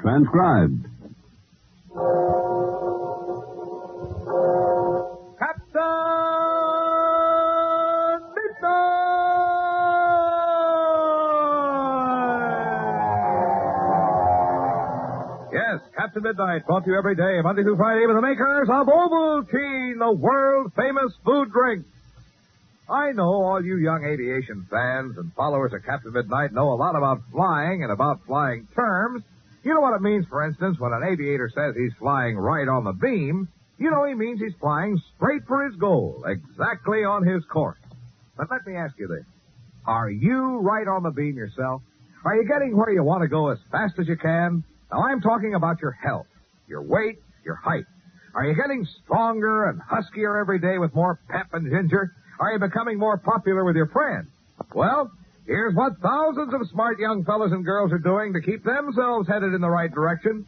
Transcribed. Captain Midnight! Yes, Captain Midnight brought to you every day, Monday through Friday, with the makers of Ovaltine, the world famous food drink. I know all you young aviation fans and followers of Captain Midnight know a lot about flying and about flying terms. You know what it means, for instance, when an aviator says he's flying right on the beam. You know he means he's flying straight for his goal, exactly on his course. But let me ask you this. Are you right on the beam yourself? Are you getting where you want to go as fast as you can? Now I'm talking about your health, your weight, your height. Are you getting stronger and huskier every day with more pep and ginger? Are you becoming more popular with your friends? Well, here's what thousands of smart young fellows and girls are doing to keep themselves headed in the right direction.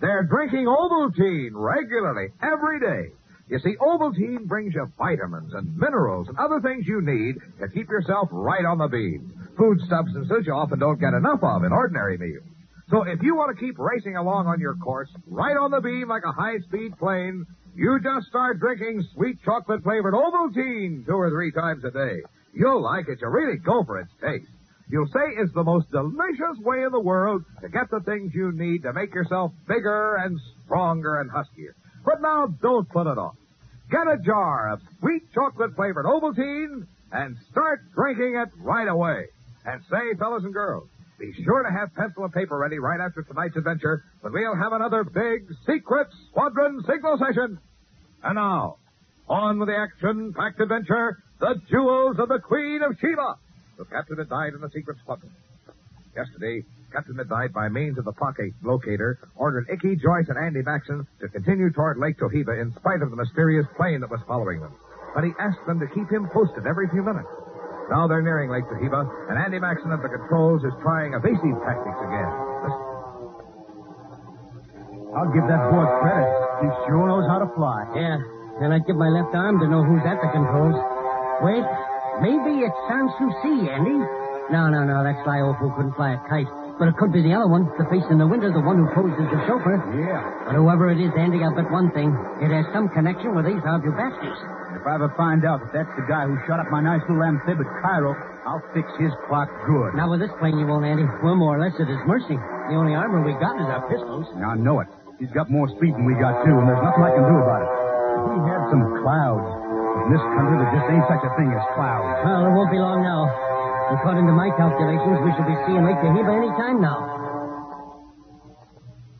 They're drinking Ovaltine regularly, every day. You see, Ovaltine brings you vitamins and minerals and other things you need to keep yourself right on the beam. Food substances you often don't get enough of in ordinary meals. So if you want to keep racing along on your course, right on the beam like a high-speed plane, you just start drinking sweet chocolate flavored Ovaltine two or three times a day. You'll like it. You'll really go for its taste. You'll say it's the most delicious way in the world to get the things you need to make yourself bigger and stronger and huskier. But now don't put it off. Get a jar of sweet chocolate flavored Ovaltine and start drinking it right away. And say, fellas and girls, be sure to have pencil and paper ready right after tonight's adventure when we'll have another big secret squadron signal session. And now, on with the action-packed adventure, the jewels of the Queen of Sheba, with Captain had died in the Secret Squadron. Yesterday, Captain Midnight, by means of the pocket locator, ordered Icky, Joyce, and Andy Maxon to continue toward Lake Tohiba in spite of the mysterious plane that was following them. But he asked them to keep him posted every few minutes. Now they're nearing Lake Tohiba, and Andy Maxon at the controls is trying evasive tactics again. Listen. I'll give that boy credit. He sure knows how to fly. Yeah, and I'd give my left arm to know who's at the controls. Wait, maybe it's Sans Souci, Andy. No, no, no, that old fool couldn't fly a kite. But it could be the other one, the face in the window, the one who posed as the chauffeur. Yeah. But whoever it is, Andy, I'll bet one thing. It has some connection with these Albubastis. If I ever find out that that's the guy who shot up my nice little amphib at Cairo, I'll fix his clock good. Now, with this plane, you won't, Andy. We're more or less at his mercy. The only armor we've got is our pistols. I know it. He's got more speed than we got, too, and there's nothing I can do about it. If we had some clouds. In this country, there just ain't such a thing as clouds. Well, it won't be long now. According to my calculations, we shall be seeing Lake Tahiba any time now.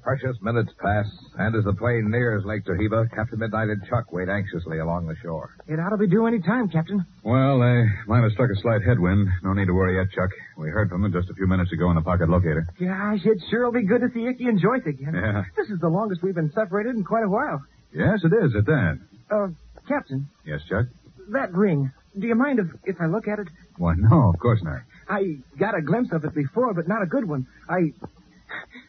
Precious minutes pass, and as the plane nears Lake Tohiba, Captain Midnight and Chuck wait anxiously along the shore. It ought to be due any time, Captain. Well, they might have struck a slight headwind. No need to worry yet, Chuck. We heard from them just a few minutes ago in the pocket locator. Gosh, it sure will be good to see Icky and Joyce again. Yeah. This is the longest we've been separated in quite a while. Yes, it is, at that. Uh, Captain, Yes, Chuck? that ring. Do you mind if, if I look at it? Why, no, of course not. I got a glimpse of it before, but not a good one. I.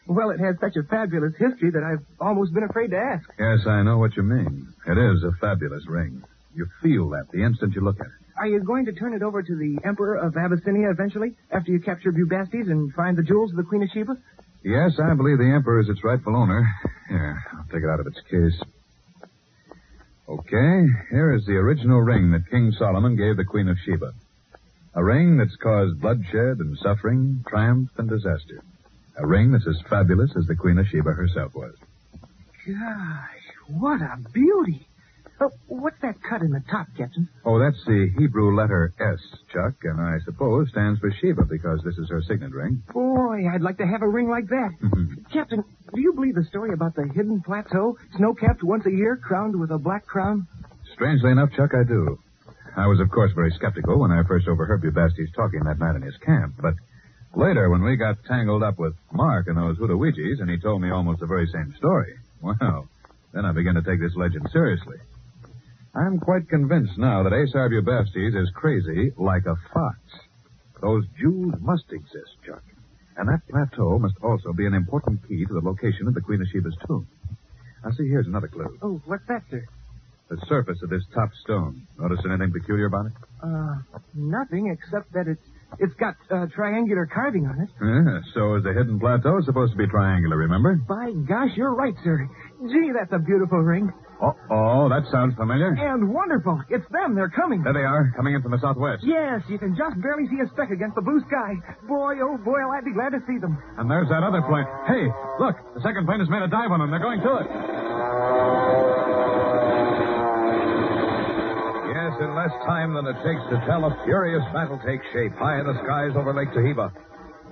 Well, it has such a fabulous history that I've almost been afraid to ask. Yes, I know what you mean. It is a fabulous ring. You feel that the instant you look at it. Are you going to turn it over to the Emperor of Abyssinia eventually, after you capture Bubastes and find the jewels of the Queen of Sheba? Yes, I believe the Emperor is its rightful owner. Here, I'll take it out of its case. Okay, here is the original ring that King Solomon gave the Queen of Sheba. A ring that's caused bloodshed and suffering, triumph and disaster. A ring that's as fabulous as the Queen of Sheba herself was. Gosh, what a beauty! Oh, what's that cut in the top, Captain? Oh, that's the Hebrew letter S, Chuck, and I suppose stands for Sheba because this is her signet ring. Boy, I'd like to have a ring like that. Mm-hmm. Captain, do you believe the story about the hidden plateau, snow-capped once a year, crowned with a black crown? Strangely enough, Chuck, I do. I was, of course, very skeptical when I first overheard Bubastes talking that night in his camp, but later, when we got tangled up with Mark and those Hudawijis, and he told me almost the very same story, well, then I began to take this legend seriously. I'm quite convinced now that Asar Bubastes is crazy like a fox. Those jewels must exist, Chuck. And that plateau must also be an important key to the location of the Queen of Sheba's tomb. Now, see, here's another clue. Oh, what's that, sir? The surface of this top stone. Notice anything peculiar about it? Uh, nothing except that it's It's got uh, triangular carving on it. Yeah, so is the hidden plateau supposed to be triangular, remember? By gosh, you're right, sir. Gee, that's a beautiful ring. Oh, oh, that sounds familiar. And wonderful. It's them. They're coming. There they are, coming in from the southwest. Yes, you can just barely see a speck against the blue sky. Boy, oh boy, I'd be glad to see them. And there's that other plane. Hey, look, the second plane has made a dive on them. They're going to it. Yes, in less time than it takes to tell, a furious battle takes shape high in the skies over Lake Tahiba.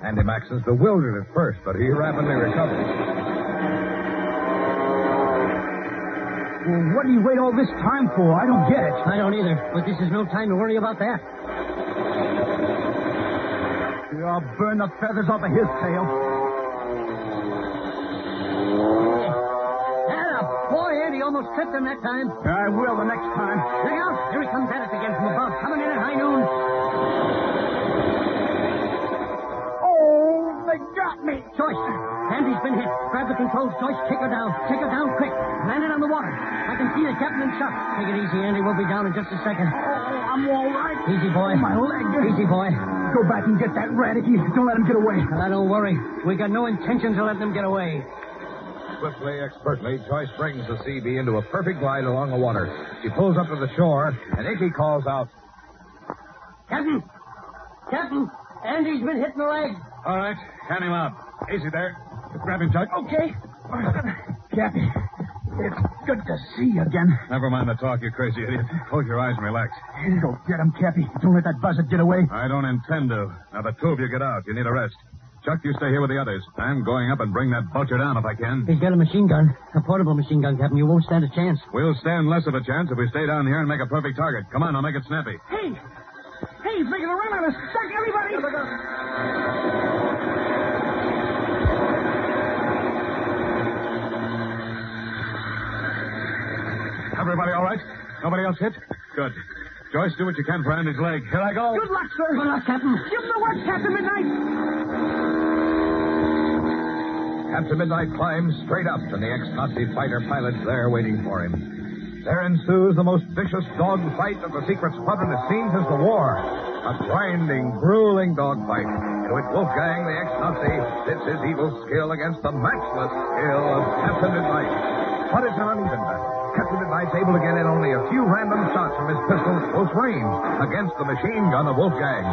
Andy Maxon's bewildered at first, but he rapidly recovers. Well, what do you wait all this time for? I don't get it. I don't either, but this is no time to worry about that. I'll burn the feathers off of his tail. Atta boy, Andy almost tripped him that time. I will the next time. Look out! Here he comes at us again from above, coming in Andy's been hit. Grab the controls, Joyce. Take her down. Take her down quick. Land it on the water. I can see the captain in shock. Take it easy, Andy. We'll be down in just a second. Oh, I'm all right. Easy, boy. My leg. Easy, boy. Go back and get that Radicky. Don't let him get away. Now, don't worry. We got no intention to let them get away. Swiftly, expertly, Joyce brings the Seabee into a perfect glide along the water. She pulls up to the shore, and Icky calls out, Captain! Captain! Andy's been hit in the leg. All right, hand him out. Easy there. Grab him, Chuck. Okay. Cappy, it's good to see you again. Never mind the talk, you crazy idiot. Close your eyes and relax. Go get him, Cappy. Don't let that buzzard get away. I don't intend to. Now, the two of you get out. You need a rest. Chuck, you stay here with the others. I'm going up and bring that vulture down if I can. He's got a machine gun. A portable machine gun, Captain. You won't stand a chance. We'll stand less of a chance if we stay down here and make a perfect target. Come on, I'll make it snappy. Hey! Hey, he's making a run on us. Duck, everybody! Everybody all right? Nobody else hit? Good. Joyce, do what you can for Andy's leg. Here I go. Good luck, sir. Good luck, Captain. Give him the work, Captain Midnight. Captain Midnight climbs straight up, and the ex-Nazi fighter pilot's there waiting for him. There ensues the most vicious dog fight that the secret squadron has seen since the war. A grinding, grueling dog fight in which Wolfgang, the ex-Nazi, pits his evil skill against the matchless skill of Captain Midnight. But it's an uneven battle. Captain Midnight's able to get in only a few random shots from his pistol at close range against the machine gun of Wolfgang.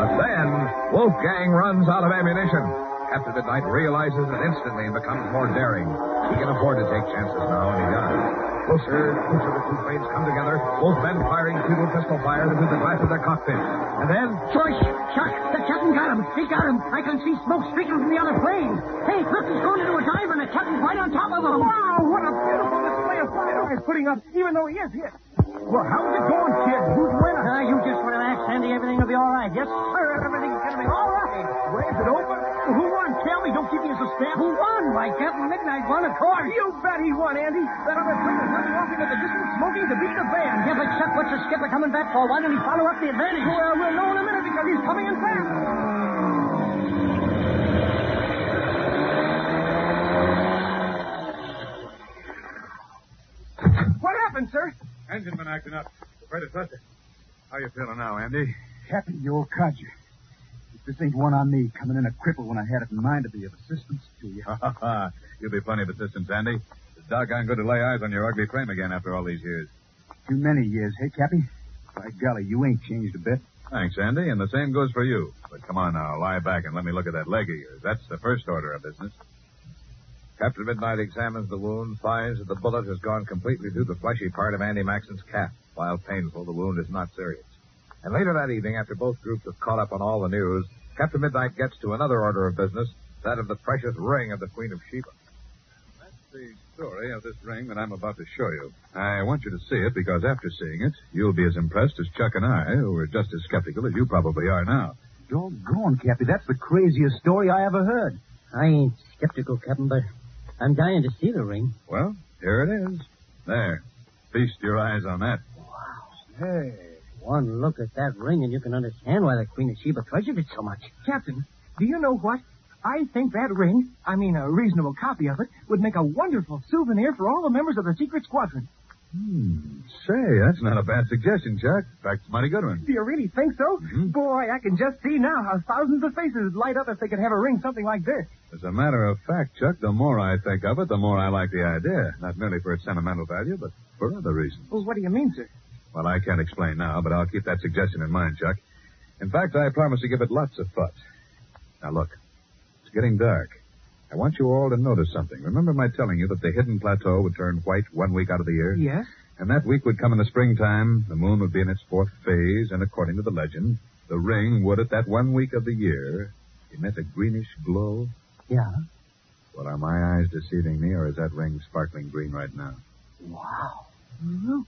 But then, Wolfgang runs out of ammunition. Captain Midnight realizes it instantly and becomes more daring. He can afford to take chances now, and he does. Closer, closer the two planes come together, both men firing futile pistol fire into the glass of their cockpit. And then, Joyce! Chuck! The captain got him! He got him! I can see smoke streaking from the other plane! Hey, look, he's going into a dive and the captain's right on top of him! Wow, what a beautiful fire he's putting up, even though he is hit. Well, how's it going, kid? Who's winning? Ah, you just relax, Andy. Everything will be all right. Yes, sir. Everything's going to be all right. Well, is it over? Who won? Tell me. Don't keep me in suspense. Who won? Why, Captain Midnight won, of course. You bet he won, Andy. That other plane is running off into the distance, smoking to beat the band. Yeah, but Chuck, what's the skipper coming back for? Why don't he follow up the advantage? Well, we'll know in a minute because he's coming in fast. What happened, sir? Engine been acting up. Afraid to trust it. How you feeling now, Andy? Cappy, you old codger. If this ain't one on me, coming in a cripple when I had it in mind to be of assistance to you. Ha ha ha. You'll be plenty of assistance, Andy. It's doggone good to lay eyes on your ugly frame again after all these years. Too many years, hey, Cappy? By golly, you ain't changed a bit. Thanks, Andy, and the same goes for you. But come on now, lie back and let me look at that leg of yours. That's the first order of business. Captain Midnight examines the wound, finds that the bullet has gone completely through the fleshy part of Andy Maxon's calf. While painful, the wound is not serious. And later that evening, after both groups have caught up on all the news, Captain Midnight gets to another order of business, that of the precious ring of the Queen of Sheba. That's the story of this ring that I'm about to show you. I want you to see it because after seeing it, you'll be as impressed as Chuck and I, who are just as skeptical as you probably are now. Doggone, Cappy, that's the craziest story I ever heard. I ain't skeptical, Captain, but I'm dying to see the ring. Well, here it is. There. Feast your eyes on that. Wow. Hey. One look at that ring, and you can understand why the Queen of Sheba treasured it so much. Captain, do you know what? I think that ring, I mean a reasonable copy of it, would make a wonderful souvenir for all the members of the secret squadron. Hmm. Say, that's not a bad suggestion, Chuck. In fact, it's a mighty good one. Do you really think so? Mhm. Boy, I can just see now how thousands of faces would light up if they could have a ring something like this. As a matter of fact, Chuck, the more I think of it, the more I like the idea. Not merely for its sentimental value, but for other reasons. Well, what do you mean, sir? Well, I can't explain now, but I'll keep that suggestion in mind, Chuck. In fact, I promise to give it lots of thought. Now, look. It's getting dark. I want you all to notice something. Remember my telling you that the hidden plateau would turn white one week out of the year? Yes? And that week would come in the springtime. The moon would be in its fourth phase, and according to the legend, the ring would, at that one week of the year, emit a greenish glow. Yeah. Well, are my eyes deceiving me, or is that ring sparkling green right now? Wow. Look,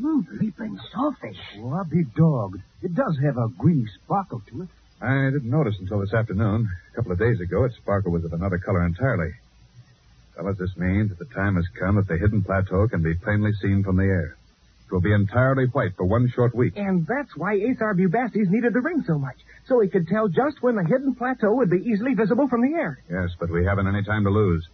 look, leaping sawfish. Well, I'll be dogged. It does have a greeny sparkle to it. I didn't notice until this afternoon. A couple of days ago, its sparkle was of another color entirely. Fellas, this means that the time has come that the hidden plateau can be plainly seen from the air. It will be entirely white for one short week. And that's why Ace R. Bubastes needed the ring so much. So he could tell just when the hidden plateau would be easily visible from the air. Yes, but we haven't any time to lose.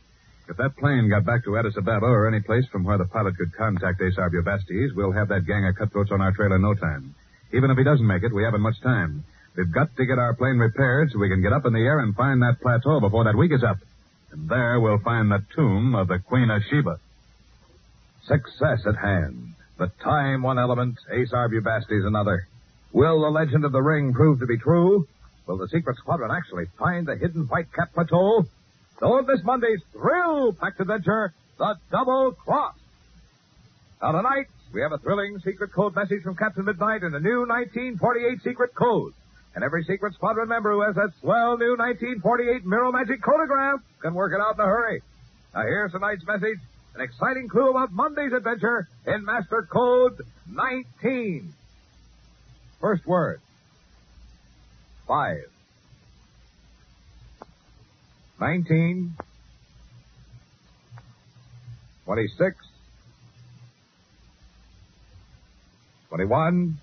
If that plane got back to Addis Ababa or any place from where the pilot could contact Ace R. Bubastes, we'll have that gang of cutthroats on our trail in no time. Even if he doesn't make it, we haven't much time. We've got to get our plane repaired so we can get up in the air and find that plateau before that week is up. And there we'll find the tomb of the Queen of Sheba. Success at hand. But time one element, Ace R. Bubastes another. Will the legend of the ring prove to be true? Will the secret squadron actually find the hidden white cap plateau? So this Monday's thrill-packed adventure, the Double Cross. Now tonight, we have a thrilling secret code message from Captain Midnight and a new 1948 secret code. And every secret squadron member who has that swell new 1948 Mirror Magic Code-O-Graph can work it out in a hurry. Now here's tonight's message, an exciting clue about Monday's adventure in Master Code 19. First word. Five. 19. 26. 21.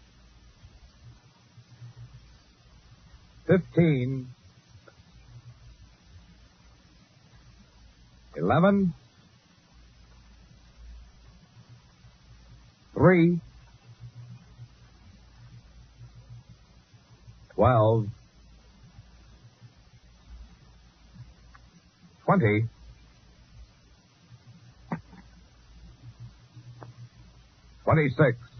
15. 11. 3. 12. 20. 26.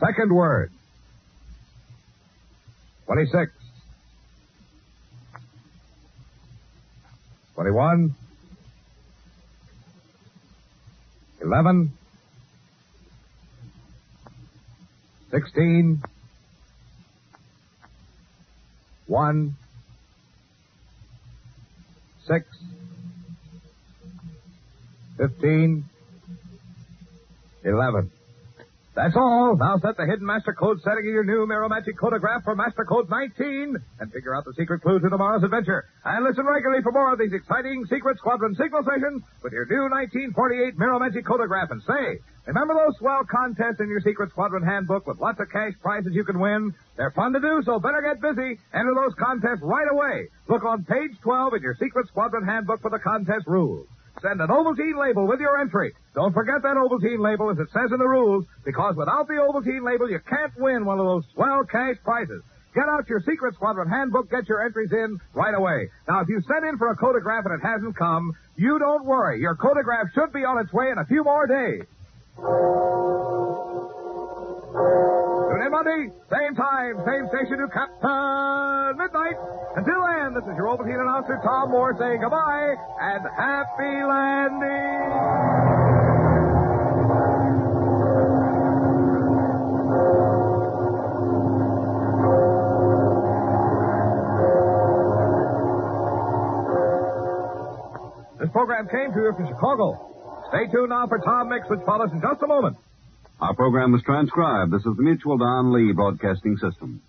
Second word. 26. 21. 11. 16. 1. 6. 15. 11. That's all. Now set the hidden master code setting of your new Mirror Magic Code-O-Graph for Master Code 19 and figure out the secret clue to tomorrow's adventure. And listen regularly for more of these exciting Secret Squadron signal sessions with your new 1948 Mirror Magic Code-O-Graph. And say, remember those swell contests in your Secret Squadron handbook with lots of cash prizes you can win? They're fun to do, so better get busy. Enter those contests right away. Look on page 12 in your Secret Squadron handbook for the contest rules. Send an Ovaltine label with your entry. Don't forget that Ovaltine label as it says in the rules, because without the Ovaltine label, you can't win one of those swell cash prizes. Get out your Secret Squadron handbook, get your entries in right away. Now, if you sent in for a Code-O-Graph and it hasn't come, you don't worry. Your Code-O-Graph should be on its way in a few more days. Same time, same station to Captain Midnight. Until then, this is your Ovaltine announcer, Tom Moore, saying goodbye and happy landing. This program came to you from Chicago. Stay tuned now for Tom Mix, which follows in just a moment. Our program was transcribed. This is the Mutual Don Lee Broadcasting System.